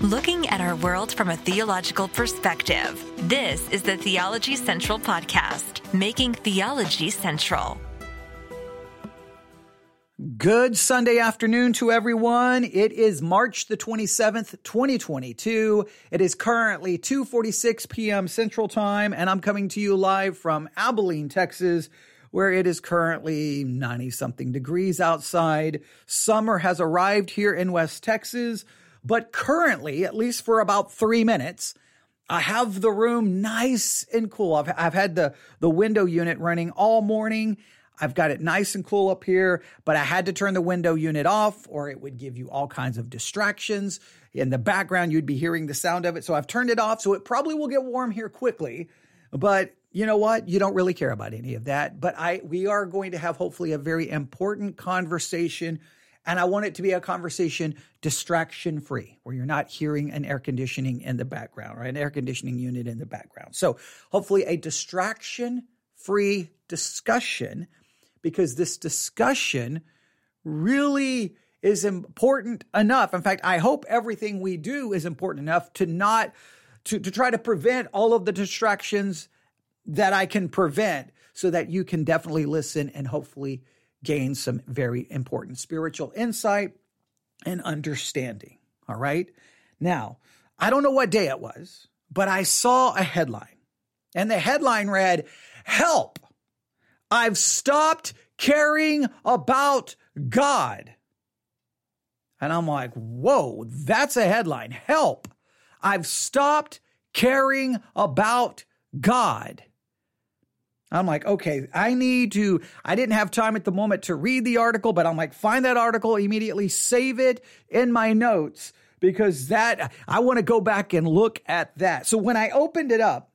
looking at our world from a theological perspective. This is the Theology Central Podcast, making theology central. Good Sunday afternoon to everyone. It is March the 27th, 2022. It is currently 2:46 p.m. Central Time and I'm coming to you live from Abilene, Texas, where it is currently 90 something degrees outside. Summer has arrived here in West Texas, but currently, at least for about 3 minutes, I have the room nice and cool. I've, I've had the, the window unit running all morning. I've got it nice and cool up here, but I had to turn the window unit off or it would give you all kinds of distractions. In the background, you'd be hearing the sound of it. So I've turned it off. So it probably will get warm here quickly. But you know what? You don't really care about any of that. But I we are going to have hopefully a very important conversation. And I want it to be a conversation distraction free, where you're not hearing an air conditioning in the background, right? An air conditioning unit in the background. So hopefully a distraction free discussion because this discussion really is important enough. In fact, I hope everything we do is important enough to not to, to try to prevent all of the distractions that I can prevent so that you can definitely listen and hopefully gain some very important spiritual insight and understanding. All right. Now, I don't know what day it was, but I saw a headline and the headline read, Help! I've stopped caring about God. And I'm like, whoa, that's a headline. Help. I've stopped caring about God. I'm like, okay, I need to, I didn't have time at the moment to read the article, but I'm like, find that article, immediately save it in my notes because that, I want to go back and look at that. So when I opened it up,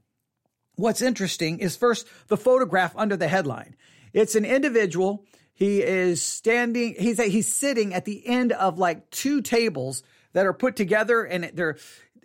what's interesting is first the photograph under the headline. It's an individual. He is standing, he's, he's sitting at the end of like two tables that are put together and they're,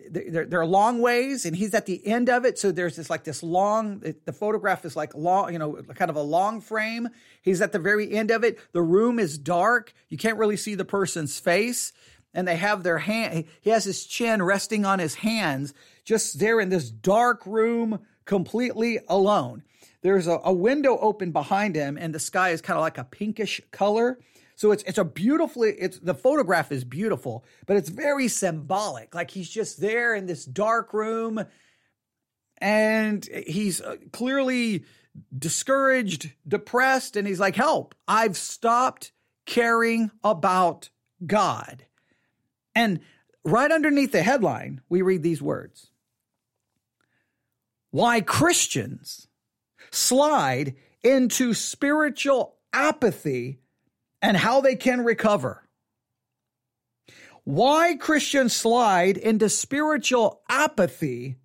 they're, they're long ways and he's at the end of it. So there's this like this long, the photograph is like long, you know, kind of a long frame. He's at the very end of it. The room is dark. You can't really see the person's face. And they have their hand, he has his chin resting on his hands, just there in this dark room, completely alone. There's a, a window open behind him, and the sky is kind of like a pinkish color. So it's it's a beautifully it's the photograph is beautiful, but it's very symbolic. Like he's just there in this dark room and he's uh, clearly discouraged, depressed and he's like, "Help. I've stopped caring about God." And right underneath the headline, we read these words. Why Christians slide into spiritual apathy and how they can recover. Why Christians slide into spiritual apathy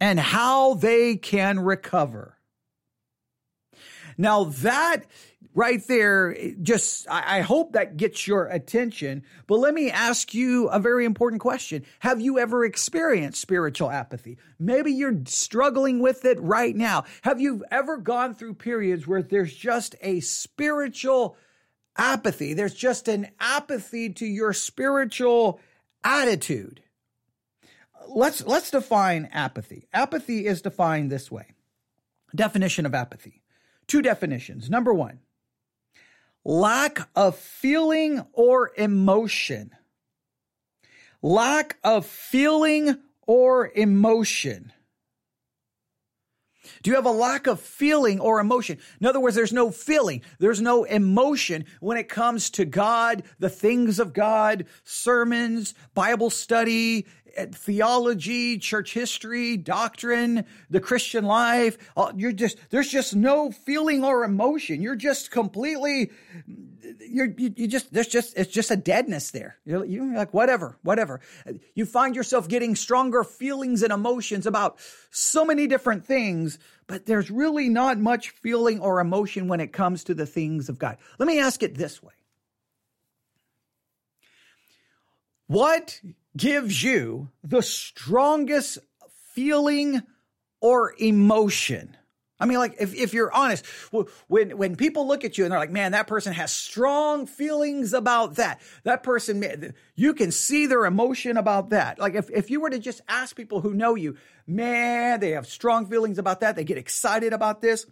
and how they can recover. Now that right there, just, I hope that gets your attention. But let me ask you a very important question. Have you ever experienced spiritual apathy? Maybe you're struggling with it right now. Have you ever gone through periods where there's just a spiritual apathy? There's just an apathy to your spiritual attitude. Let's, let's define apathy. Apathy is defined this way. Definition of apathy. Two definitions. Number one, lack of feeling or emotion. Lack of feeling or emotion. Do you have a lack of feeling or emotion? In other words, there's no feeling, there's no emotion when it comes to God, the things of God, sermons, Bible study, theology, church history, doctrine, the Christian life. Uh, you're just, there's just no feeling or emotion. You're just completely, you're, you, you just, there's just, it's just a deadness there. You're, you're like, whatever, whatever. You find yourself getting stronger feelings and emotions about so many different things, but there's really not much feeling or emotion when it comes to the things of God. Let me ask it this way. What gives you the strongest feeling or emotion? I mean, like if, if you're honest, when when people look at you and they're like, "Man, that person has strong feelings about that," that person, you can see their emotion about that. Like if if you were to just ask people who know you, man, they have strong feelings about that. They get excited about this.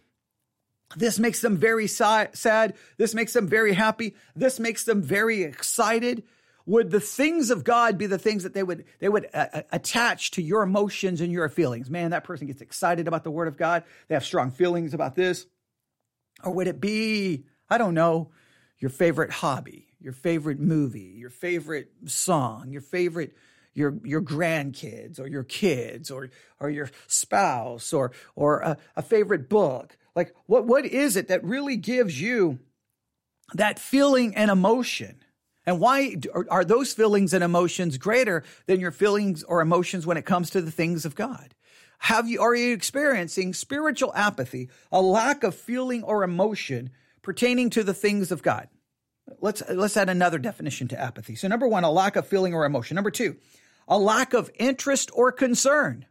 This makes them very sad. This makes them very happy. This makes them very excited would the things of God be the things that they would they would uh, uh, attach to your emotions and your feelings? Man, that person gets excited about the word of God. They have strong feelings about this. Or would it be, I don't know, your favorite hobby, your favorite movie, your favorite song, your favorite your your grandkids or your kids or or your spouse or or a, a favorite book? Like what what is it that really gives you that feeling and emotion? And why are those feelings and emotions greater than your feelings or emotions when it comes to the things of God? Have you, are you experiencing spiritual apathy, a lack of feeling or emotion pertaining to the things of God? Let's, let's add another definition to apathy. So number one, a lack of feeling or emotion. Number two, a lack of interest or concern.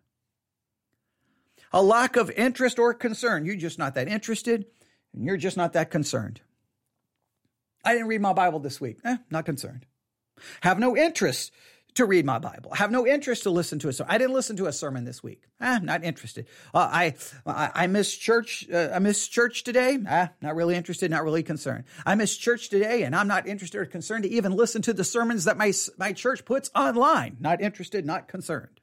A lack of interest or concern. You're just not that interested and you're just not that concerned. I didn't read my Bible this week. Eh, not concerned. Have no interest to read my Bible. Have no interest to listen to a sermon. I didn't listen to a sermon this week. Ah, not interested. Uh, I, I I church. Uh, I missed church today. Ah, not really interested. Not really concerned. I missed church today, and I'm not interested or concerned to even listen to the sermons that my my church puts online. Not interested. Not concerned.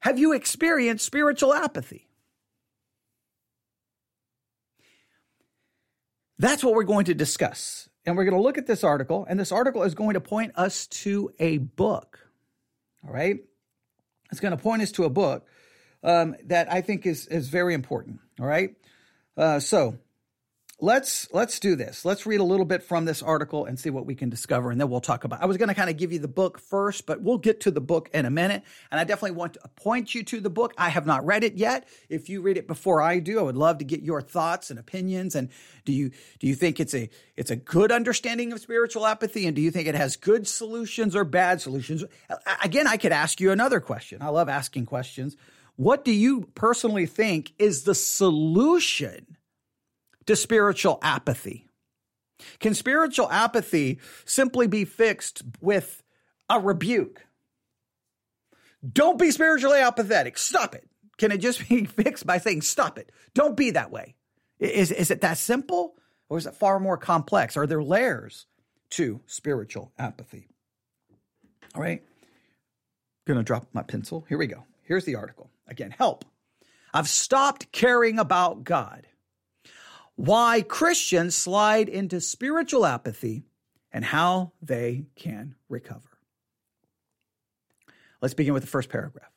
Have you experienced spiritual apathy? That's what we're going to discuss. And we're going to look at this article, and this article is going to point us to a book. All right? It's going to point us to a book um, that I think is, is very important. All right? Uh, so let's let's do this. Let's read a little bit from this article and see what we can discover, and then we'll talk about. I was going to kind of give you the book first, but we'll get to the book in a minute. And I definitely want to point you to the book. I have not read it yet. If you read it before I do, I would love to get your thoughts and opinions. And do you do you think it's a it's a good understanding of spiritual apathy, and do you think it has good solutions or bad solutions? Again, I could ask you another question. I love asking questions. What do you personally think is the solution? To spiritual apathy? Can spiritual apathy simply be fixed with a rebuke? Don't be spiritually apathetic. Stop it. Can it just be fixed by saying, stop it? Don't be that way. Is, is it that simple or is it far more complex? Are there layers to spiritual apathy? All right. Gonna drop my pencil. Here we go. Here's the article. Again, help. I've stopped caring about God why Christians slide into spiritual apathy and how they can recover. Let's begin with the first paragraph.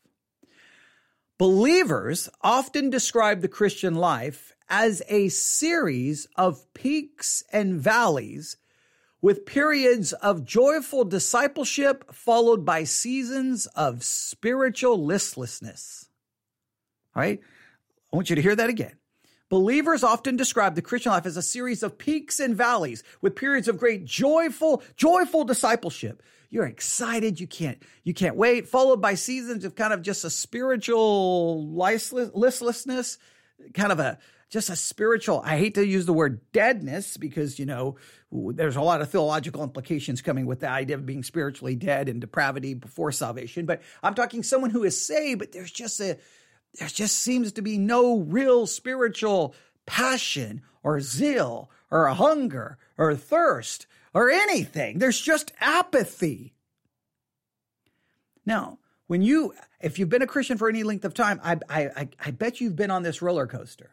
Believers often describe the Christian life as a series of peaks and valleys with periods of joyful discipleship followed by seasons of spiritual listlessness. All right? I want you to hear that again. Believers often describe the Christian life as a series of peaks and valleys with periods of great joyful, joyful discipleship. You're excited. You can't, you can't wait, followed by seasons of kind of just a spiritual listlessness, kind of a, just a spiritual, I hate to use the word deadness because, you know, there's a lot of theological implications coming with the idea of being spiritually dead and depravity before salvation. But I'm talking someone who is saved, but there's just a, there just seems to be no real spiritual passion or zeal or hunger or thirst or anything. There's just apathy. Now, when you, if you've been a Christian for any length of time, I, I, I bet you've been on this roller coaster.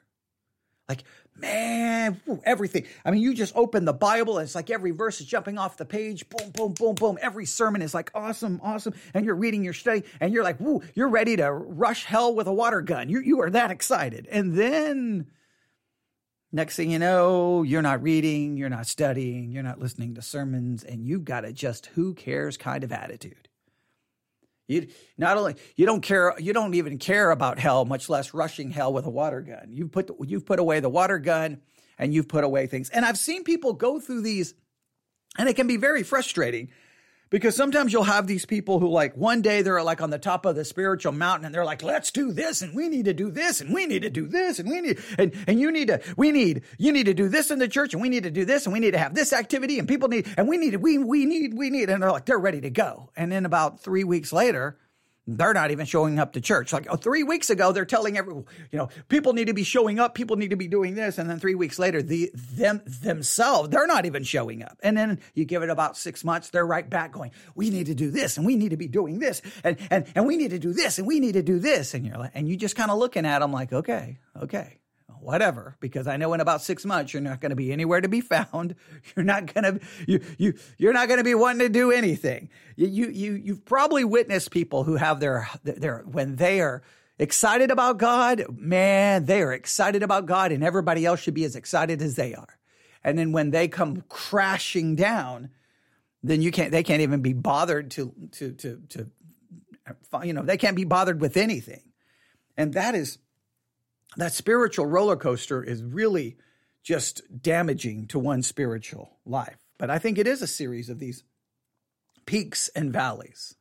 Like, man, everything. I mean, you just open the Bible, and it's like every verse is jumping off the page. Boom, boom, boom, boom. Every sermon is like awesome, awesome. And you're reading your study, and you're like, woo, you're ready to rush hell with a water gun. You, you are that excited. And then next thing you know, you're not reading, you're not studying, you're not listening to sermons, and you've got a just who cares kind of attitude. You not only you don't care, you don't even care about hell, much less rushing hell with a water gun. You've put you've put away the water gun, and you've put away things. And I've seen people go through these, and it can be very frustrating Because sometimes you'll have these people who like one day they're like on the top of the spiritual mountain and they're like, let's do this and we need to do this and we need to do this and we need and and you need to we need you need to do this in the church and we need to do this and we need to have this activity and people need and we need we we need we need and they're like they're ready to go. And then about three weeks later, they're not even showing up to church. Like oh, three weeks ago, they're telling everyone, you know, people need to be showing up. People need to be doing this. And then three weeks later, the them themselves, they're not even showing up. And then you give it about six months, they're right back going, we need to do this and we need to be doing this and, and, and we need to do this and we need to do this. And you're like, and you just kind of looking at them like, okay, okay whatever, because I know in about six months you're not going to be anywhere to be found. You're not going to you you you're not going to be wanting to do anything. You you you you've probably witnessed people who have their their when they are excited about God, man, they are excited about God, and everybody else should be as excited as they are. And then when they come crashing down, then you can't they can't even be bothered to to to to you know they can't be bothered with anything, and that is that spiritual roller coaster is really just damaging to one's spiritual life. But I think it is a series of these peaks and valleys.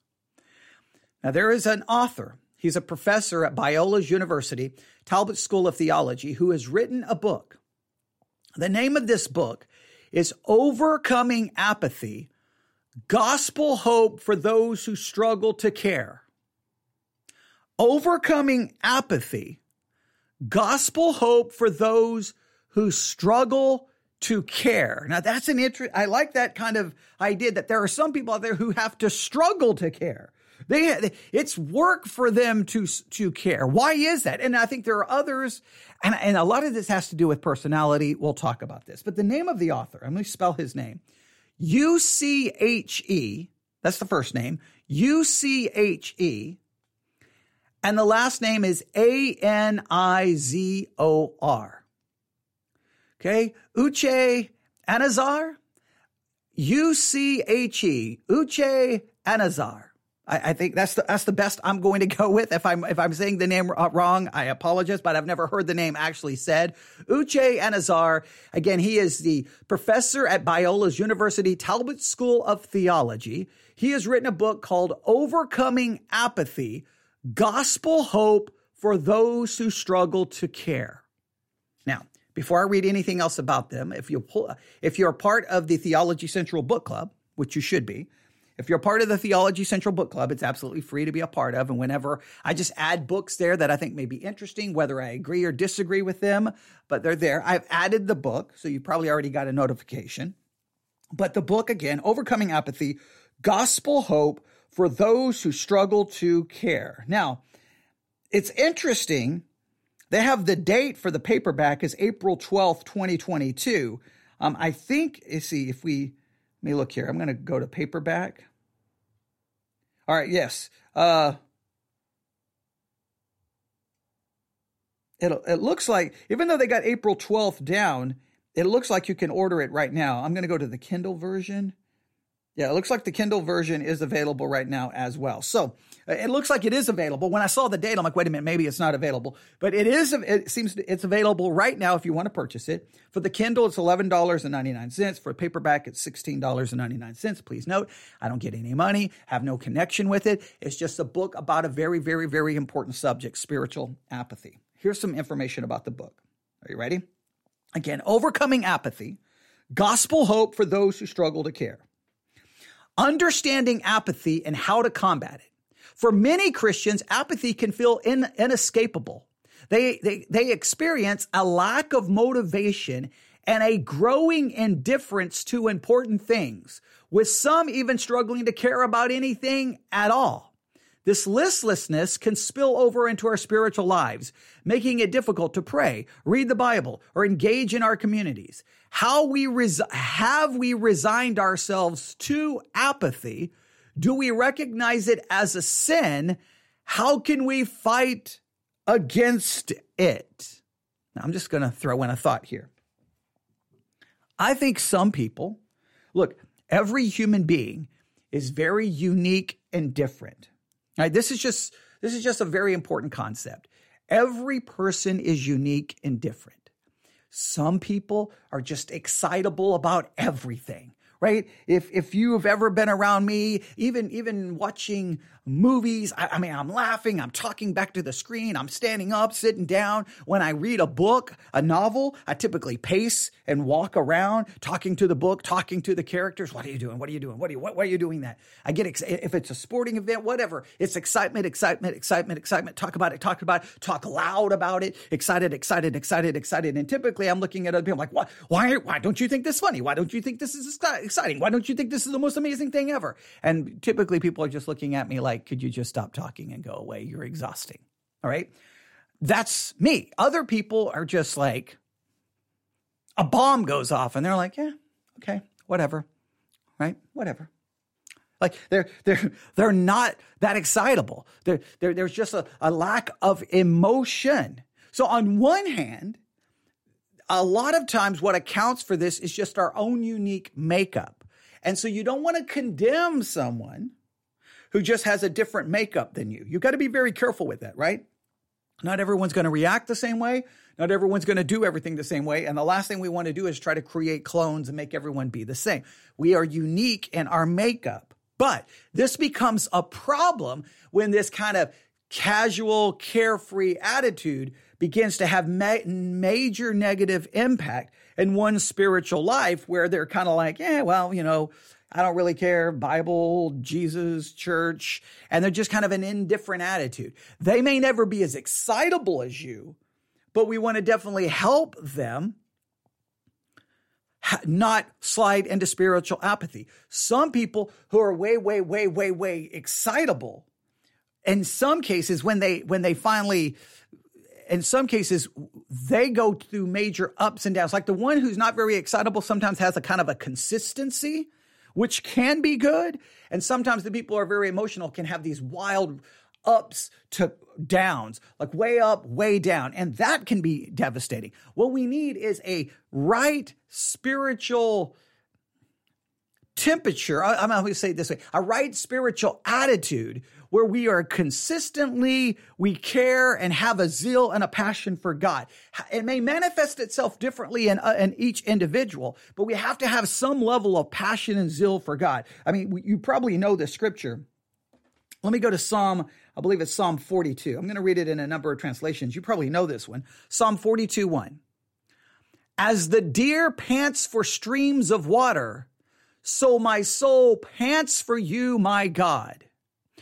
Now, there is an author, he's a professor at Biola's University, Talbot School of Theology, who has written a book. The name of this book is Overcoming Apathy Gospel Hope for Those Who Struggle to Care. Overcoming Apathy gospel hope for those who struggle to care. Now that's an interest. I like that kind of idea that there are some people out there who have to struggle to care. They, it's work for them to, to care. Why is that? And I think there are others, and, and a lot of this has to do with personality. We'll talk about this. But the name of the author, I'm going to spell his name. U C H E, that's the first name. U C H E and the last name is A N I Z O R. Okay, Uche Anizor, U C H E, Uche Anizor. I, I, think that's the that's the best I'm going to go with. If I'm if I'm saying the name uh, wrong, I apologize, but I've never heard the name actually said. Uche Anizor. Again, he is the professor at Biola's University Talbot School of Theology. He has written a book called Overcoming Apathy gospel hope for those who struggle to care. Now, before I read anything else about them, if you pull, if you're part of the Theology Central Book Club, which you should be, if you're part of the Theology Central Book Club, it's absolutely free to be a part of. And whenever I just add books there that I think may be interesting, whether I agree or disagree with them, but they're there. I've added the book, so you probably already got a notification. But the book, again, Overcoming Apathy, Gospel Hope for those who struggle to care. Now, it's interesting. They have the date for the paperback is April 12th, 2022. Um, I think, see, if we, me look here. I'm going to go to paperback. All right, yes. Uh, it, it looks like, even though they got April 12th down, it looks like you can order it right now. I'm going to go to the Kindle version. Yeah, it looks like the Kindle version is available right now as well. So uh, it looks like it is available. When I saw the date, I'm like, wait a minute, maybe it's not available, but it is. It seems it's available right now if you want to purchase it. For the Kindle, it's eleven dollars and ninety nine cents. For paperback, it's sixteen dollars and ninety nine cents. Please note, I don't get any money, have no connection with it. It's just a book about a very, very, very important subject: spiritual apathy. Here's some information about the book. Are you ready? Again, overcoming apathy, gospel hope for those who struggle to care understanding apathy and how to combat it. For many Christians, apathy can feel in, inescapable. They, they, they experience a lack of motivation and a growing indifference to important things, with some even struggling to care about anything at all. This listlessness can spill over into our spiritual lives, making it difficult to pray, read the Bible, or engage in our communities. How we res- have we resigned ourselves to apathy? Do we recognize it as a sin? How can we fight against it? Now, I'm just going to throw in a thought here. I think some people, look, every human being is very unique and different. Right? This is just this is just a very important concept. Every person is unique and different. Some people are just excitable about everything, right? If if you have ever been around me, even even watching movies, I, I, mean, I'm laughing, I'm talking back to the screen, I'm standing up, sitting down. When I read a book, a novel, I typically pace and walk around, talking to the book, talking to the characters. What are you doing? What are you doing? What are you? What, why are you doing that? I get ex- if it's a sporting event, whatever. It's excitement, excitement, excitement, excitement. Talk about it, talk about it, talk loud about it. Excited, excited, excited, excited. And typically, I'm looking at other people like, why, why, why don't you think this funny? Why don't you think this is exciting? Why don't you think this is the most amazing thing ever? And typically, people are just looking at me like, could you just stop talking and go away? You're exhausting. All right. That's me. Other people are just like, a bomb goes off and they're like, yeah, okay, whatever. Right? Whatever. Like they're they're they're not that excitable. They're, there's just a, a lack of emotion. So on one hand, a lot of times what accounts for this is just our own unique makeup. And so you don't want to condemn someone who just has a different makeup than you. You've got to be very careful with that, right? Not everyone's going to react the same way. Not everyone's going to do everything the same way. And the last thing we want to do is try to create clones and make everyone be the same. We are unique in our makeup. But this becomes a problem when this kind of casual, carefree attitude begins to have ma- major negative impact in one's spiritual life where they're kind of like, yeah, well, you know, I don't really care, Bible, Jesus, church, and they're just kind of an indifferent attitude. They may never be as excitable as you, but we want to definitely help them not slide into spiritual apathy. Some people who are way, way, way, way, way excitable, in some cases, when they when they finally in some cases, they go through major ups and downs. Like the one who's not very excitable sometimes has a kind of a consistency, which can be good. And sometimes the people who are very emotional can have these wild ups to downs, like way up, way down. And that can be devastating. What we need is a right spiritual temperature. I, I'm going to say it this way a right spiritual attitude where we are consistently, we care and have a zeal and a passion for God. It may manifest itself differently in, uh, in each individual, but we have to have some level of passion and zeal for God. I mean, you probably know the scripture. Let me go to Psalm, I believe it's Psalm 42. I'm going to read it in a number of translations. You probably know this one. Psalm 42 1. As the deer pants for streams of water, so my soul pants for you, my God.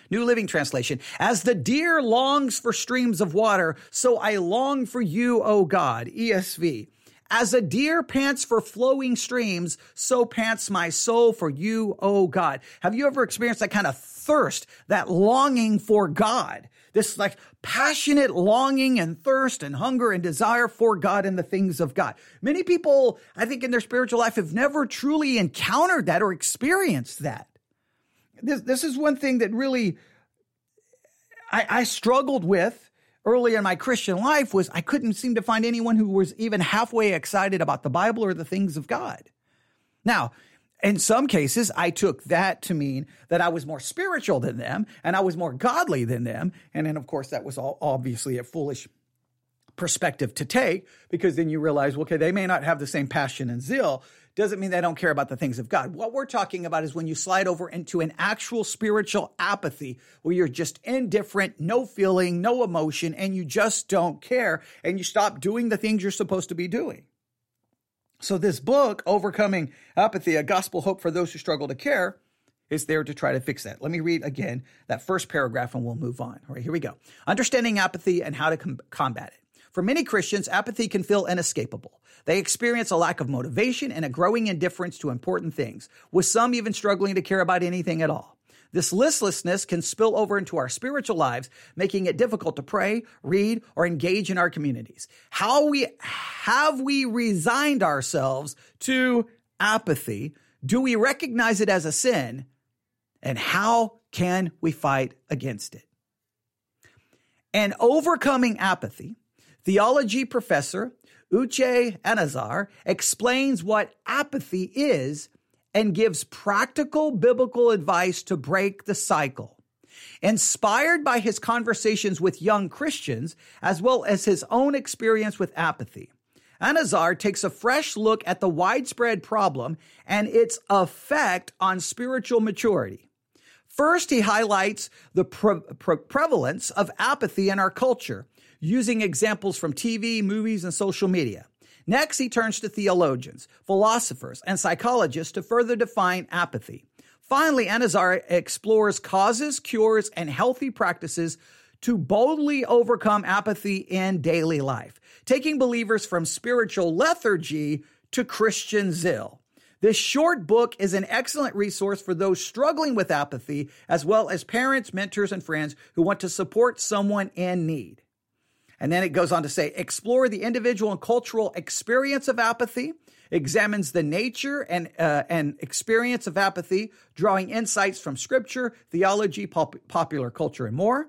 New Living Translation. As the deer longs for streams of water, so I long for you, O God. ESV. As a deer pants for flowing streams, so pants my soul for you, O God. Have you ever experienced that kind of thirst, that longing for God? This like passionate longing and thirst and hunger and desire for God and the things of God. Many people, I think, in their spiritual life have never truly encountered that or experienced that this this is one thing that really I, I struggled with early in my Christian life was I couldn't seem to find anyone who was even halfway excited about the Bible or the things of God. Now, in some cases, I took that to mean that I was more spiritual than them and I was more godly than them. And then, of course, that was all obviously a foolish perspective to take because then you realize, okay, they may not have the same passion and zeal, doesn't mean they don't care about the things of God. What we're talking about is when you slide over into an actual spiritual apathy where you're just indifferent, no feeling, no emotion, and you just don't care and you stop doing the things you're supposed to be doing. So, this book, Overcoming Apathy, a gospel hope for those who struggle to care, is there to try to fix that. Let me read again that first paragraph and we'll move on. All right, here we go. Understanding apathy and how to com- combat it. For many Christians, apathy can feel inescapable. They experience a lack of motivation and a growing indifference to important things, with some even struggling to care about anything at all. This listlessness can spill over into our spiritual lives, making it difficult to pray, read, or engage in our communities. How we have we resigned ourselves to apathy? Do we recognize it as a sin? And how can we fight against it? And overcoming apathy Theology professor Uche Anizor explains what apathy is and gives practical biblical advice to break the cycle. Inspired by his conversations with young Christians, as well as his own experience with apathy, Anizor takes a fresh look at the widespread problem and its effect on spiritual maturity. First, he highlights the pre- pre- prevalence of apathy in our culture, using examples from TV, movies, and social media. Next, he turns to theologians, philosophers, and psychologists to further define apathy. Finally, Anizor explores causes, cures, and healthy practices to boldly overcome apathy in daily life, taking believers from spiritual lethargy to Christian zeal. This short book is an excellent resource for those struggling with apathy, as well as parents, mentors, and friends who want to support someone in need. And then it goes on to say, explore the individual and cultural experience of apathy, examines the nature and, uh, and experience of apathy, drawing insights from scripture, theology, pop- popular culture, and more.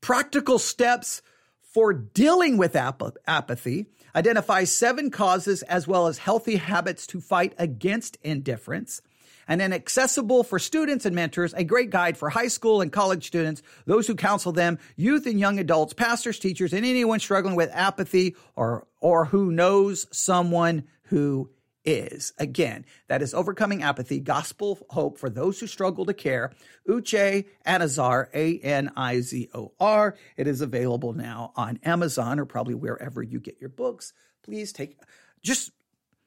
Practical steps for dealing with ap- apathy, identifies seven causes as well as healthy habits to fight against indifference and then accessible for students and mentors, a great guide for high school and college students, those who counsel them, youth and young adults, pastors, teachers, and anyone struggling with apathy or, or who knows someone who is. Again, that is Overcoming Apathy, Gospel Hope for Those Who Struggle to Care. Uche Anizor, A-N-I-Z-O-R. It is available now on Amazon or probably wherever you get your books. Please take, just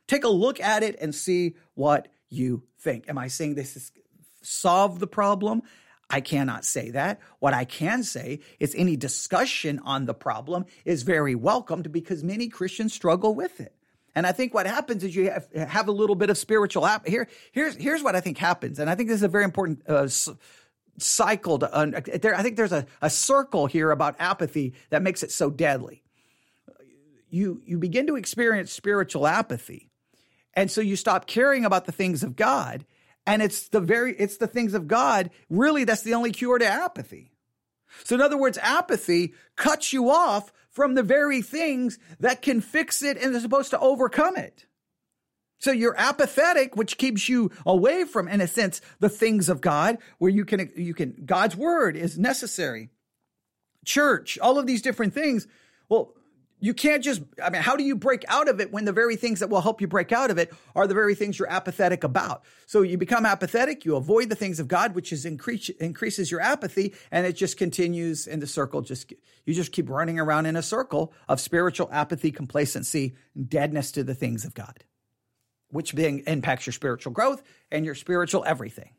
take a look at it and see what you think. Am I saying this is solve the problem? I cannot say that. What I can say is any discussion on the problem is very welcomed because many Christians struggle with it. And I think what happens is you have, have a little bit of spiritual app. Here, here's here's what I think happens, and I think this is a very important uh, cycle there, I think there's a, a circle here about apathy that makes it so deadly. You you begin to experience spiritual apathy, and so you stop caring about the things of God. And it's the very, it's the things of God. Really, that's the only cure to apathy. So in other words, apathy cuts you off from the very things that can fix it and are supposed to overcome it. So you're apathetic, which keeps you away from, in a sense, the things of God, where you can, you can, God's word is necessary. Church, all of these different things. Well, you can't just, I mean, how do you break out of it when the very things that will help you break out of it are the very things you're apathetic about? So you become apathetic, you avoid the things of God, which is increase, increases your apathy, and it just continues in the circle. Just, you just keep running around in a circle of spiritual apathy, complacency, deadness to the things of God, which then impacts your spiritual growth and your spiritual everything,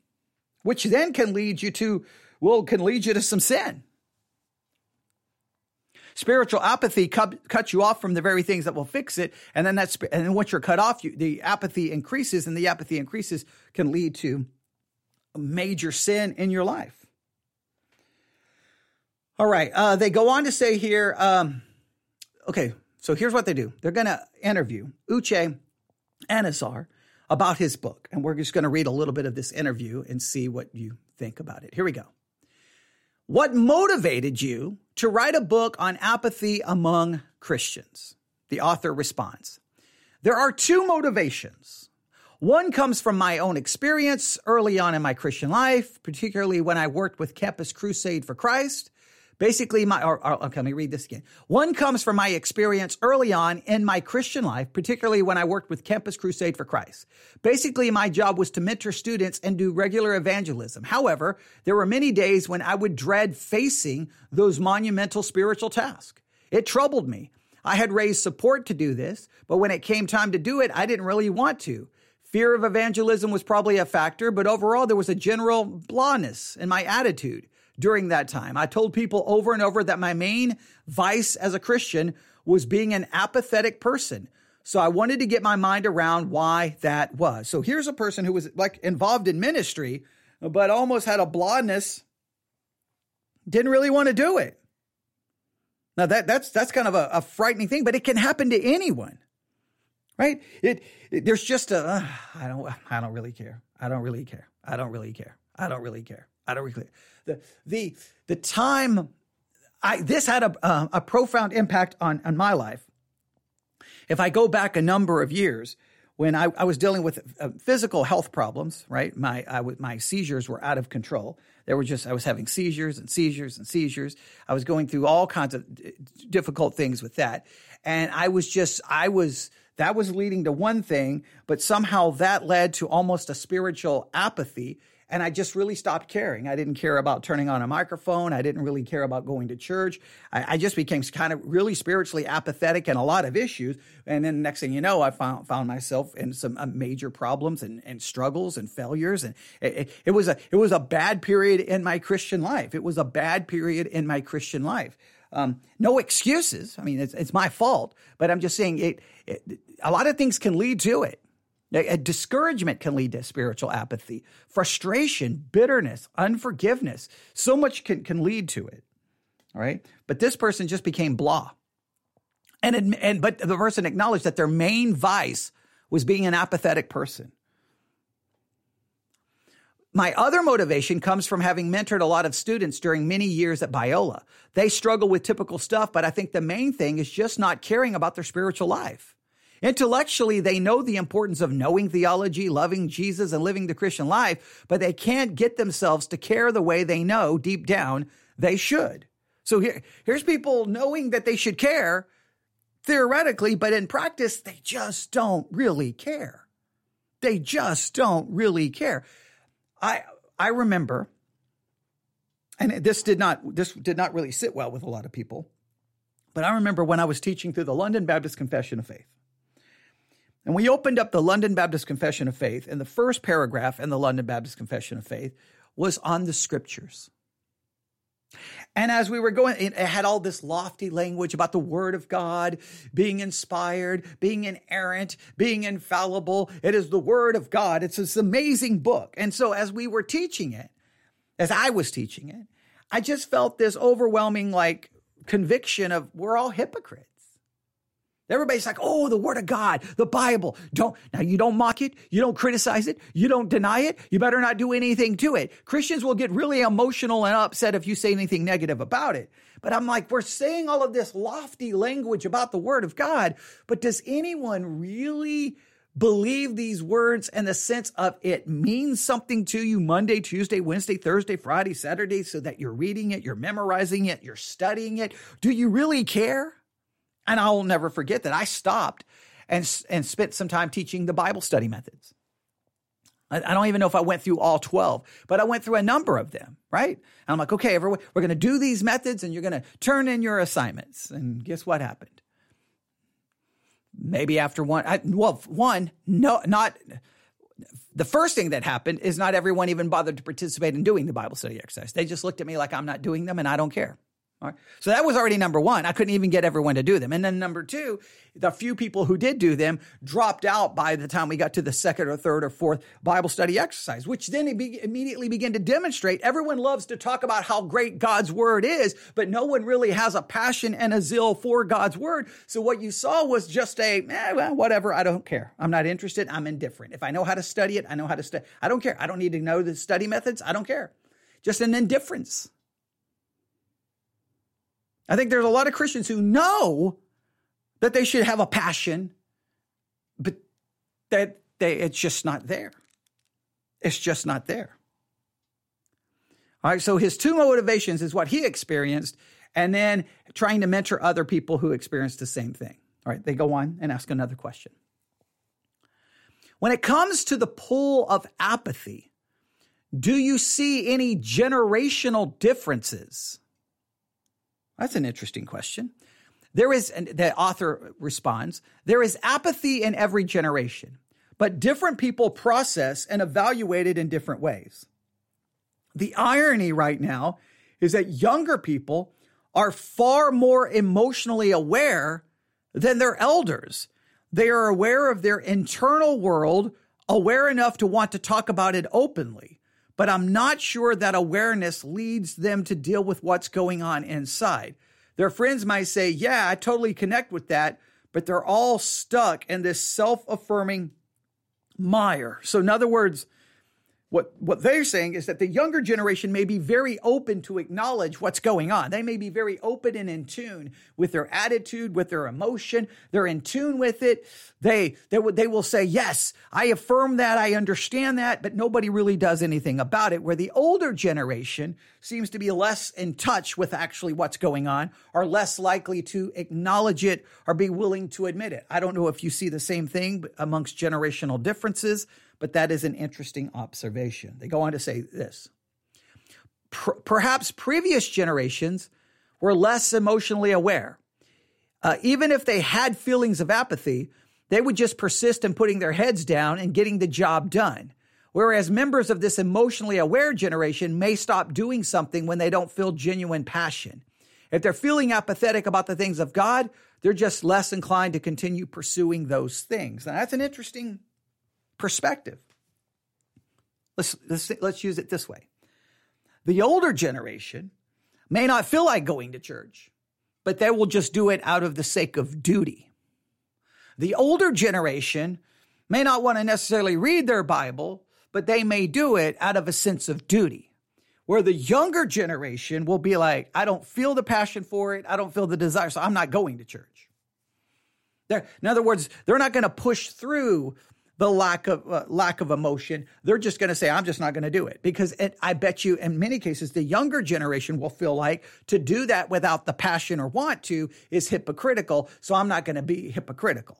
which then can lead you to, well, can lead you to some sin Spiritual apathy cut, cuts you off from the very things that will fix it. And then that's, and then once you're cut off, you, the apathy increases and the apathy increases can lead to major sin in your life. All right. Uh, they go on to say here, um, okay, so here's what they do. They're going to interview Uche Anizor about his book. And we're just going to read a little bit of this interview and see what you think about it. Here we go. What motivated you to write a book on apathy among Christians? The author responds There are two motivations. One comes from my own experience early on in my Christian life, particularly when I worked with Campus Crusade for Christ Basically, my, or, or, okay, let me read this again. One comes from my experience early on in my Christian life, particularly when I worked with Campus Crusade for Christ. Basically, my job was to mentor students and do regular evangelism. However, there were many days when I would dread facing those monumental spiritual tasks. It troubled me. I had raised support to do this, but when it came time to do it, I didn't really want to. Fear of evangelism was probably a factor, but overall there was a general blahness in my attitude during that time. I told people over and over that my main vice as a Christian was being an apathetic person. So I wanted to get my mind around why that was. So here's a person who was like involved in ministry, but almost had a blondness, didn't really want to do it. Now that that's that's kind of a, a frightening thing, but it can happen to anyone, right? It, it there's just a uh, I don't I don't really care. I don't really care. I don't really care. I don't really care. I don't really the the the time I this had a uh, a profound impact on on my life. If I go back a number of years, when I, I was dealing with uh, physical health problems, right? My I, my seizures were out of control. There were just I was having seizures and seizures and seizures. I was going through all kinds of difficult things with that, and I was just I was that was leading to one thing, but somehow that led to almost a spiritual apathy and I just really stopped caring. I didn't care about turning on a microphone. I didn't really care about going to church. I, I just became kind of really spiritually apathetic and a lot of issues. And then next thing you know, I found, found myself in some uh, major problems and, and struggles and failures. And it, it, it was a, it was a bad period in my Christian life. It was a bad period in my Christian life. Um, no excuses. I mean, it's, it's my fault, but I'm just saying it, it, a lot of things can lead to it. Discouragement can lead to spiritual apathy, frustration, bitterness, unforgiveness. So much can, can lead to it. All right. But this person just became blah. And, and but the person acknowledged that their main vice was being an apathetic person. My other motivation comes from having mentored a lot of students during many years at Biola. They struggle with typical stuff, but I think the main thing is just not caring about their spiritual life. Intellectually, they know the importance of knowing theology, loving Jesus, and living the Christian life, but they can't get themselves to care the way they know deep down they should. So here, here's people knowing that they should care theoretically, but in practice, they just don't really care. They just don't really care. I I remember, and this did not this did not really sit well with a lot of people, but I remember when I was teaching through the London Baptist Confession of Faith. And we opened up the London Baptist Confession of Faith, and the first paragraph in the London Baptist Confession of Faith was on the scriptures. And as we were going, it had all this lofty language about the Word of God being inspired, being inerrant, being infallible. It is the Word of God. It's this amazing book. And so as we were teaching it, as I was teaching it, I just felt this overwhelming like conviction of we're all hypocrites. Everybody's like, oh, the word of God, the Bible. Don't, now you don't mock it. You don't criticize it. You don't deny it. You better not do anything to it. Christians will get really emotional and upset if you say anything negative about it. But I'm like, we're saying all of this lofty language about the word of God, but does anyone really believe these words in the sense of it means something to you Monday, Tuesday, Wednesday, Thursday, Friday, Saturday, so that you're reading it, you're memorizing it, you're studying it? Do you really care? And I'll never forget that I stopped and, and spent some time teaching the Bible study methods. I, I don't even know if I went through all 12, but I went through a number of them, right? And I'm like, okay, everyone, we're going to do these methods and you're going to turn in your assignments. And guess what happened? Maybe after one, I, well, one, no, not the first thing that happened is not everyone even bothered to participate in doing the Bible study exercise. They just looked at me like I'm not doing them and I don't care. So that was already number one. I couldn't even get everyone to do them. And then number two, the few people who did do them dropped out by the time we got to the second or third or fourth Bible study exercise, which then immediately began to demonstrate everyone loves to talk about how great God's word is, but no one really has a passion and a zeal for God's word. So what you saw was just a, eh, well, whatever. I don't care. I'm not interested. I'm indifferent. If I know how to study it, I know how to study. I don't care. I don't need to know the study methods. I don't care. Just an indifference. I think there's a lot of Christians who know that they should have a passion, but that they, it's just not there. It's just not there. All right, so his two motivations is what he experienced, and then trying to mentor other people who experienced the same thing. All right, they go on and ask another question. When it comes to the pull of apathy, do you see any generational differences? That's an interesting question. There is, and the author responds, there is apathy in every generation, but different people process and evaluate it in different ways. The irony right now is that younger people are far more emotionally aware than their elders. They are aware of their internal world, aware enough to want to talk about it openly but I'm not sure that awareness leads them to deal with what's going on inside. Their friends might say, Yeah, I totally connect with that, but they're all stuck in this self affirming mire. So, in other words, what what they're saying is that the younger generation may be very open to acknowledge what's going on. They may be very open and in tune with their attitude, with their emotion. They're in tune with it. They they they will say, "Yes, I affirm that. I understand that," but nobody really does anything about it. Where the older generation seems to be less in touch with actually what's going on, are less likely to acknowledge it or be willing to admit it. I don't know if you see the same thing amongst generational differences but that is an interesting observation. They go on to say this Perhaps previous generations were less emotionally aware. Uh, even if they had feelings of apathy, they would just persist in putting their heads down and getting the job done. Whereas members of this emotionally aware generation may stop doing something when they don't feel genuine passion. If they're feeling apathetic about the things of God, they're just less inclined to continue pursuing those things. Now, that's an interesting perspective. Let's, let's, let's use it this way. The older generation may not feel like going to church, but they will just do it out of the sake of duty. The older generation may not want to necessarily read their Bible, but they may do it out of a sense of duty. Where the younger generation will be like, I don't feel the passion for it. I don't feel the desire, so I'm not going to church. They're, in other words, they're not going to push through the lack of uh, lack of emotion. They're just going to say, "I'm just not going to do it," because it, I bet you, in many cases, the younger generation will feel like to do that without the passion or want to is hypocritical. So I'm not going to be hypocritical.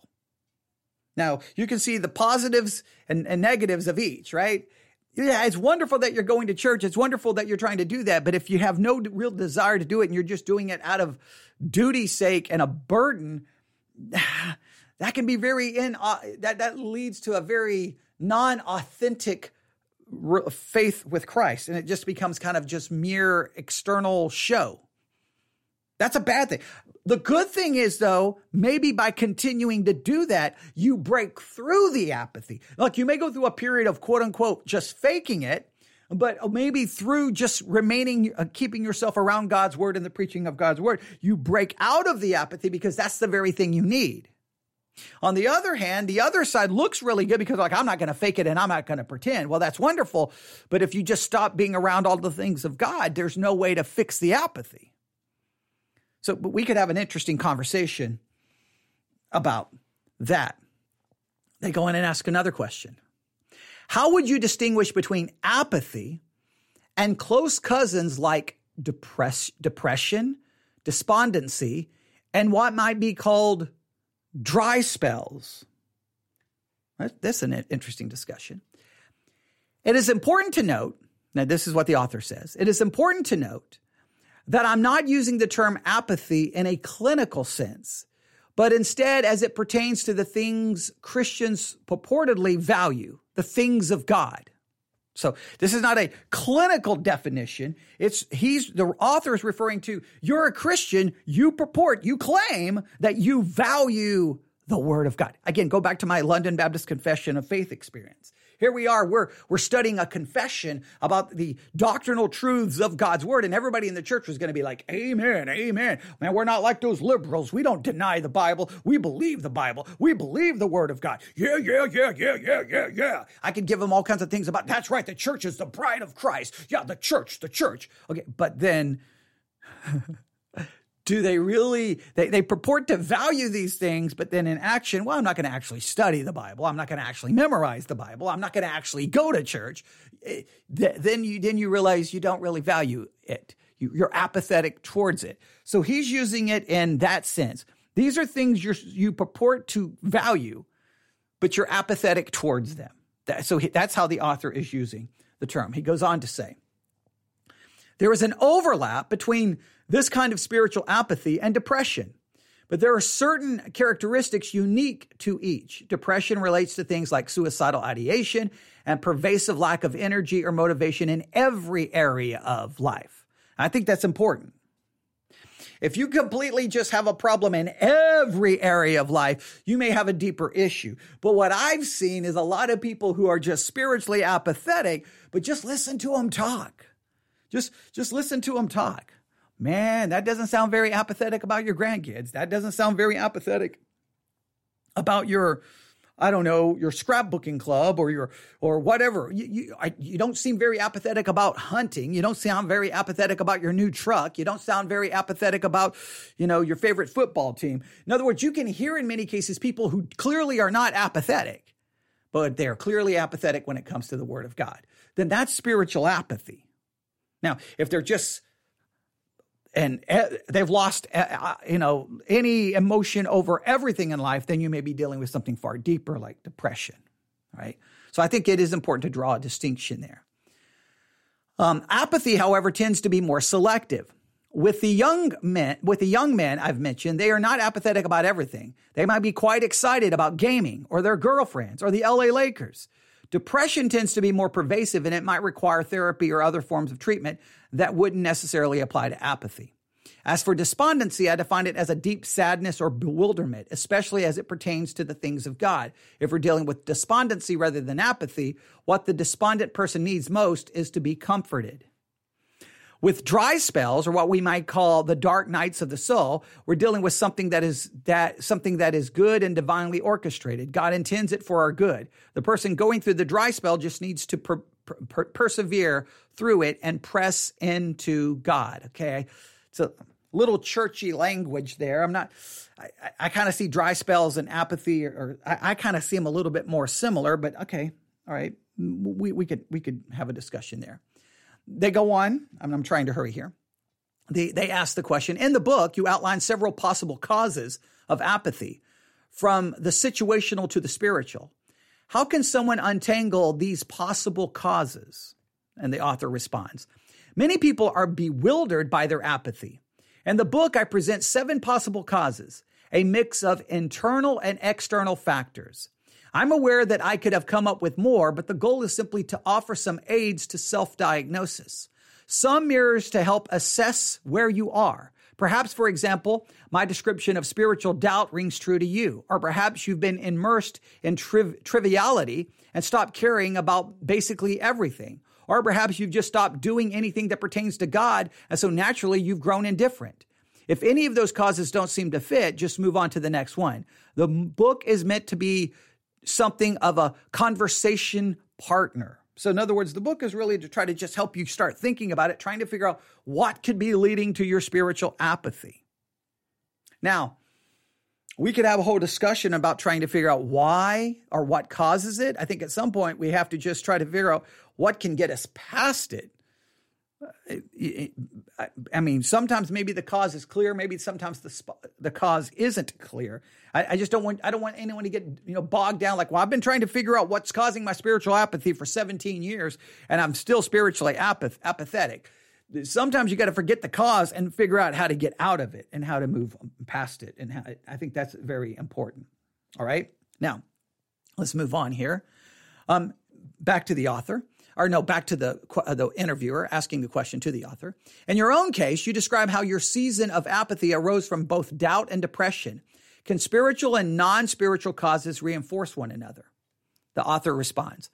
Now you can see the positives and, and negatives of each, right? Yeah, it's wonderful that you're going to church. It's wonderful that you're trying to do that. But if you have no real desire to do it and you're just doing it out of duty's sake and a burden, that can be very in uh, that that leads to a very non-authentic faith with Christ and it just becomes kind of just mere external show. That's a bad thing. The good thing is though, maybe by continuing to do that, you break through the apathy. Look, you may go through a period of quote unquote just faking it, but maybe through just remaining, uh, keeping yourself around God's word and the preaching of God's word, you break out of the apathy because that's the very thing you need. On the other hand, the other side looks really good because, like, I'm not going to fake it and I'm not going to pretend. Well, that's wonderful. But if you just stop being around all the things of God, there's no way to fix the apathy. So, but we could have an interesting conversation about that. They go in and ask another question How would you distinguish between apathy and close cousins like depress- depression, despondency, and what might be called dry spells. That's an interesting discussion. It is important to note, now, this is what the author says. It is important to note that I'm not using the term apathy in a clinical sense, but instead as it pertains to the things Christians purportedly value, the things of God. So this is not a clinical definition. It's he's the author is referring to you're a Christian, you purport, you claim that you value the word of God. Again, go back to my London Baptist Confession of Faith experience. Here we are, we're, we're studying a confession about the doctrinal truths of God's word, and everybody in the church was going to be like, Amen, amen. Man, we're not like those liberals. We don't deny the Bible. We believe the Bible. We believe the word of God. Yeah, yeah, yeah, yeah, yeah, yeah, yeah. I could give them all kinds of things about that's right, the church is the bride of Christ. Yeah, the church, the church. Okay, but then do they really they, they purport to value these things but then in action well i'm not going to actually study the bible. I'm not going to actually memorize the bible. I'm not going to actually go to church. Eh, then you then you realize you don't really value it. You, you're apathetic towards it. So he's using it in that sense. These are things you you purport to value but you're apathetic towards them. That, so he, that's how the author is using the term. He goes on to say there is an overlap between this kind of spiritual apathy and depression. But there are certain characteristics unique to each. Depression relates to things like suicidal ideation and pervasive lack of energy or motivation in every area of life. I think that's important. If you completely just have a problem in every area of life, you may have a deeper issue. But what I've seen is a lot of people who are just spiritually apathetic, but just listen to them talk. Just, just listen to them talk. Man, that doesn't sound very apathetic about your grandkids. That doesn't sound very apathetic about your I don't know, your scrapbooking club or your or whatever. You you, I, you don't seem very apathetic about hunting. You don't sound very apathetic about your new truck. You don't sound very apathetic about, you know, your favorite football team. In other words, you can hear in many cases people who clearly are not apathetic, but they're clearly apathetic when it comes to the word of God. Then that's spiritual apathy. Now, if they're just and they've lost you know any emotion over everything in life then you may be dealing with something far deeper like depression right? So i think it is important to draw a distinction there. Um, apathy however tends to be more selective. With the young men with the young men i've mentioned they are not apathetic about everything. They might be quite excited about gaming or their girlfriends or the la lakers Depression tends to be more pervasive and it might require therapy or other forms of treatment that wouldn't necessarily apply to apathy. As for despondency, I define it as a deep sadness or bewilderment, especially as it pertains to the things of God. If we're dealing with despondency rather than apathy, what the despondent person needs most is to be comforted. With dry spells, or what we might call the dark nights of the soul, we're dealing with something that is that something that is good and divinely orchestrated. God intends it for our good. The person going through the dry spell just needs to per, per, persevere through it and press into God. Okay, it's a little churchy language there. I'm not. I, I kind of see dry spells and apathy, or, or I, I kind of see them a little bit more similar. But okay, all right, we we could we could have a discussion there. They go on. I'm, I'm trying to hurry here. They, they ask the question In the book, you outline several possible causes of apathy, from the situational to the spiritual. How can someone untangle these possible causes? And the author responds Many people are bewildered by their apathy. In the book, I present seven possible causes, a mix of internal and external factors. I'm aware that I could have come up with more, but the goal is simply to offer some aids to self diagnosis. Some mirrors to help assess where you are. Perhaps, for example, my description of spiritual doubt rings true to you, or perhaps you've been immersed in triv- triviality and stopped caring about basically everything. Or perhaps you've just stopped doing anything that pertains to God, and so naturally you've grown indifferent. If any of those causes don't seem to fit, just move on to the next one. The book is meant to be something of a conversation partner. So, in other words, the book is really to try to just help you start thinking about it, trying to figure out what could be leading to your spiritual apathy. Now, we could have a whole discussion about trying to figure out why or what causes it. I think at some point we have to just try to figure out what can get us past it. I mean, sometimes maybe the cause is clear. Maybe sometimes the the cause isn't clear. I, I, just don't want I don't want anyone to get you know bogged down. Like, well, I've been trying to figure out what's causing my spiritual apathy for 17 years, and I'm still spiritually apath- apathetic. Sometimes you got to forget the cause and figure out how to get out of it and how to move past it. And how, I think that's very important. All right, now let's move on here. Um, back to the author or no, back to the, uh, the interviewer asking the question to the author. In your own case, you describe how your season of apathy arose from both doubt and depression. Can spiritual and non spiritual causes reinforce one another? The author responds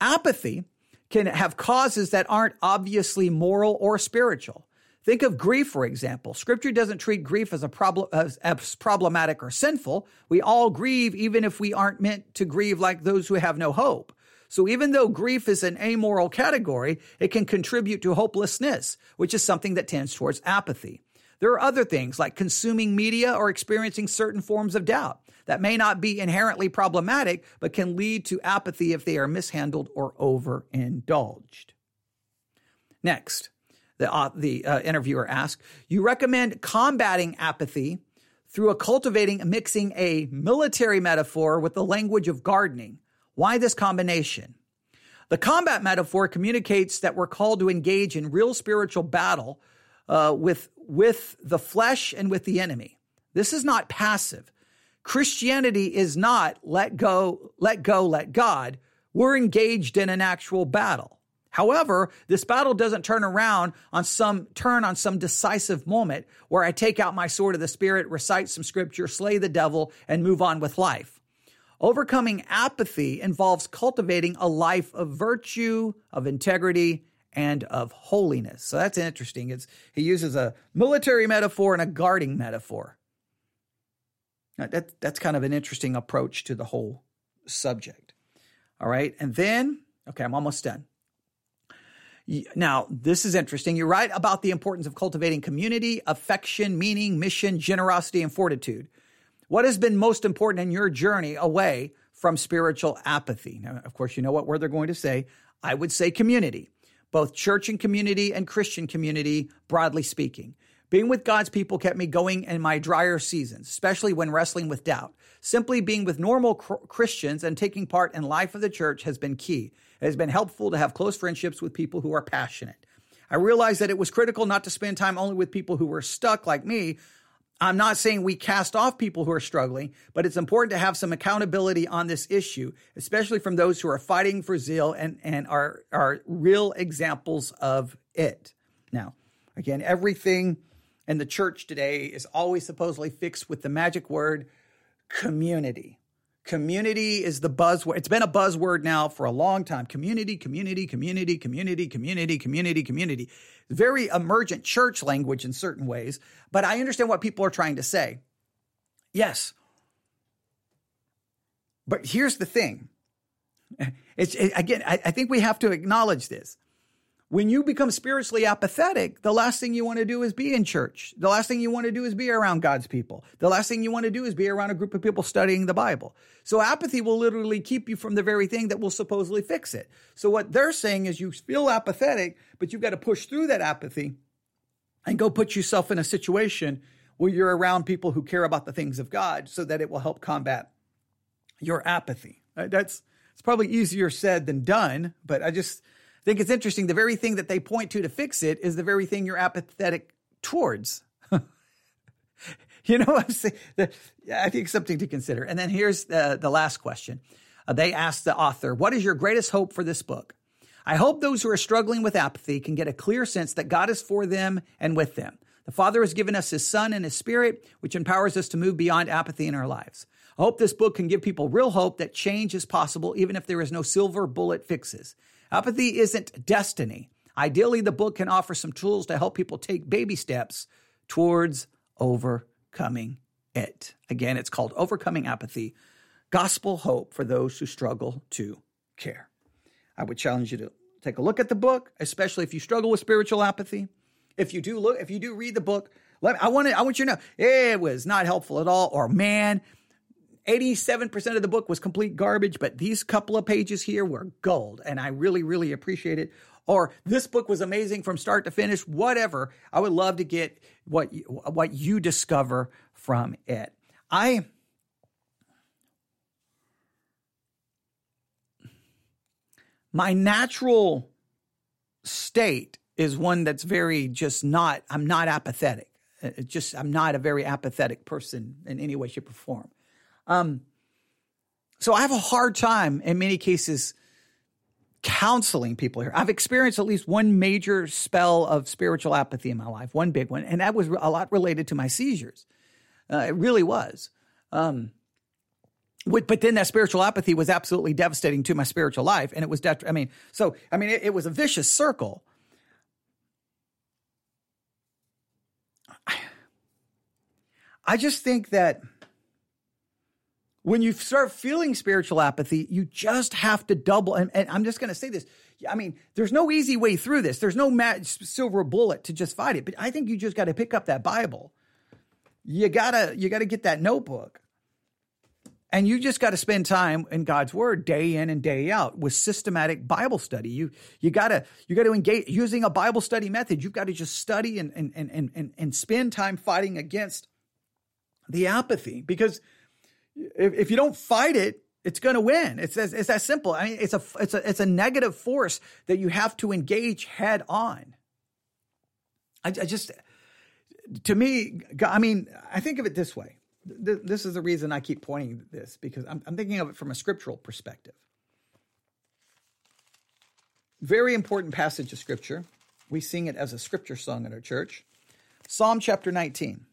Apathy can have causes that aren't obviously moral or spiritual. Think of grief, for example. Scripture doesn't treat grief as a problem as, as, problematic or sinful. We all grieve, even if we aren't meant to grieve like those who have no hope. So even though grief is an amoral category, it can contribute to hopelessness, which is something that tends towards apathy. There are other things like consuming media or experiencing certain forms of doubt that may not be inherently problematic, but can lead to apathy if they are mishandled or overindulged. Next, the, uh, the uh, interviewer asked, You recommend combating apathy through a cultivating, mixing a military metaphor with the language of gardening. Why this combination? The combat metaphor communicates that we're called to engage in real spiritual battle uh, with, with the flesh and with the enemy. This is not passive. Christianity is not let go, let go, let God. We're engaged in an actual battle. However, this battle doesn't turn around on some turn on some decisive moment where I take out my sword of the spirit, recite some scripture, slay the devil, and move on with life. Overcoming apathy involves cultivating a life of virtue, of integrity, and of holiness. So that's interesting. It's, he uses a military metaphor and a guarding metaphor. That, that's kind of an interesting approach to the whole subject. All right. And then, okay, I'm almost done. Now, this is interesting. You're right about the importance of cultivating community, affection, meaning, mission, generosity, and fortitude. What has been most important in your journey away from spiritual apathy? Now, of course, you know what word they're going to say. I would say community, both church and community and Christian community, broadly speaking. Being with God's people kept me going in my drier seasons, especially when wrestling with doubt. Simply being with normal Christians and taking part in life of the church has been key. It has been helpful to have close friendships with people who are passionate. I realized that it was critical not to spend time only with people who were stuck like me. I'm not saying we cast off people who are struggling, but it's important to have some accountability on this issue, especially from those who are fighting for zeal and, and are, are real examples of it. Now, again, everything in the church today is always supposedly fixed with the magic word community. Community is the buzzword. It's been a buzzword now for a long time. Community, community, community, community, community, community, community. Very emergent church language in certain ways, but I understand what people are trying to say. Yes. But here's the thing. It's it, again, I, I think we have to acknowledge this. When you become spiritually apathetic, the last thing you want to do is be in church. The last thing you want to do is be around God's people. The last thing you want to do is be around a group of people studying the Bible. So apathy will literally keep you from the very thing that will supposedly fix it. So what they're saying is you feel apathetic, but you've got to push through that apathy and go put yourself in a situation where you're around people who care about the things of God so that it will help combat your apathy. Uh, that's it's probably easier said than done, but I just I think it's interesting. The very thing that they point to to fix it is the very thing you're apathetic towards. you know what I'm saying? I think something to consider. And then here's the, the last question. Uh, they asked the author, What is your greatest hope for this book? I hope those who are struggling with apathy can get a clear sense that God is for them and with them. The Father has given us His Son and His Spirit, which empowers us to move beyond apathy in our lives. I hope this book can give people real hope that change is possible, even if there is no silver bullet fixes. Apathy isn't destiny. Ideally, the book can offer some tools to help people take baby steps towards overcoming it. Again, it's called Overcoming Apathy Gospel Hope for Those Who Struggle to Care. I would challenge you to take a look at the book, especially if you struggle with spiritual apathy. If you do look, if you do read the book, let I want to, I want you to know it was not helpful at all, or man, 87% of the book was complete garbage, but these couple of pages here were gold, and I really, really appreciate it. Or this book was amazing from start to finish, whatever. I would love to get what you, what you discover from it. I my natural state is one that's very just not I'm not apathetic. It just I'm not a very apathetic person in any way shape or form. Um, so I have a hard time in many cases counseling people here. I've experienced at least one major spell of spiritual apathy in my life, one big one, and that was a lot related to my seizures. Uh, it really was. Um, but then that spiritual apathy was absolutely devastating to my spiritual life, and it was. I mean, so I mean, it, it was a vicious circle. I just think that when you start feeling spiritual apathy, you just have to double. And, and I'm just going to say this. I mean, there's no easy way through this. There's no silver bullet to just fight it. But I think you just got to pick up that Bible. You gotta, you gotta get that notebook, and you just got to spend time in God's Word day in and day out with systematic Bible study. You, you gotta, you gotta engage using a Bible study method. You've got to just study and and and and and spend time fighting against the apathy because if, if you don't fight it, it's going to win. It's, it's that simple. I mean, it's a, it's a, it's a negative force that you have to engage head on. I, I just, to me, I mean, I think of it this way. This is the reason I keep pointing this because I'm, I'm thinking of it from a scriptural perspective. Very important passage of scripture. We sing it as a scripture song in our church. Psalm chapter 19.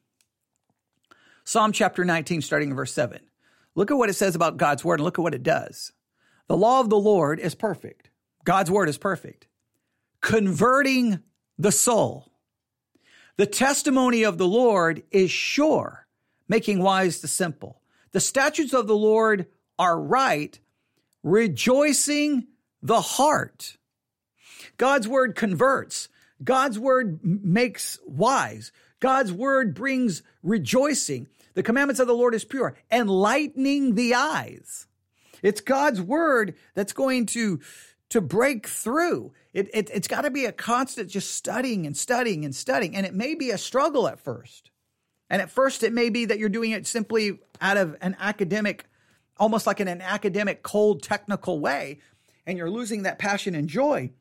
Psalm chapter 19, starting in verse 7. Look at what it says about God's word and look at what it does. The law of the Lord is perfect. God's word is perfect, converting the soul. The testimony of the Lord is sure, making wise the simple. The statutes of the Lord are right, rejoicing the heart. God's word converts. God's word makes wise. God's word brings rejoicing. The commandments of the Lord is pure, enlightening the eyes. It's God's word that's going to, to break through. It, it, it's got to be a constant just studying and studying and studying. And it may be a struggle at first. And at first, it may be that you're doing it simply out of an academic, almost like in an academic, cold, technical way, and you're losing that passion and joy.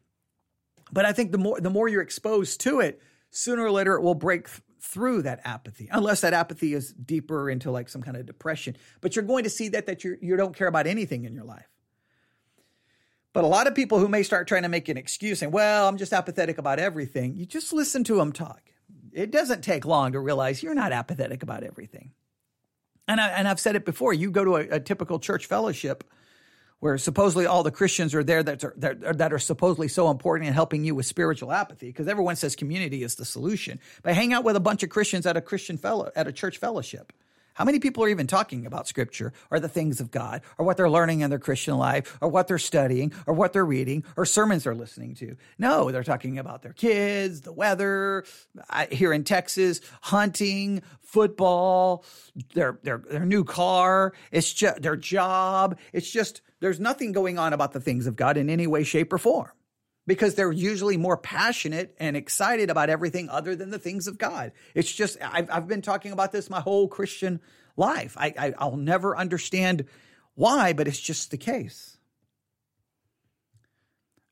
But I think the more the more you're exposed to it, sooner or later it will break through that apathy, unless that apathy is deeper into like some kind of depression. But you're going to see that that you you don't care about anything in your life. But a lot of people who may start trying to make an excuse saying, "Well, I'm just apathetic about everything," you just listen to them talk. It doesn't take long to realize you're not apathetic about everything. And I, and I've said it before. You go to a, a typical church fellowship where supposedly all the Christians are there that are, that are supposedly so important in helping you with spiritual apathy, because everyone says community is the solution. But hang out with a bunch of Christians at a Christian fellow at a church fellowship. How many people are even talking about scripture or the things of God or what they're learning in their Christian life or what they're studying or what they're reading or sermons they're listening to? No, they're talking about their kids, the weather here in Texas, hunting, football, their, their, their new car. It's just their job. It's just, there's nothing going on about the things of God in any way, shape, or form because they're usually more passionate and excited about everything other than the things of God. It's just, I've, I've been talking about this my whole Christian life. I, I, I'll never understand why, but it's just the case.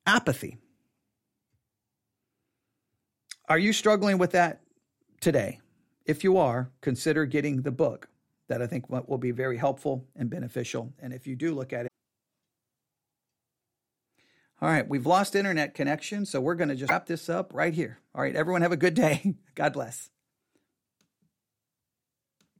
Apathy. Are you struggling with that today? If you are, consider getting the book that I think will be very helpful and beneficial. And if you do look at it, all right, we've lost internet connection, so we're going to just wrap this up right here. All right, everyone have a good day. God bless.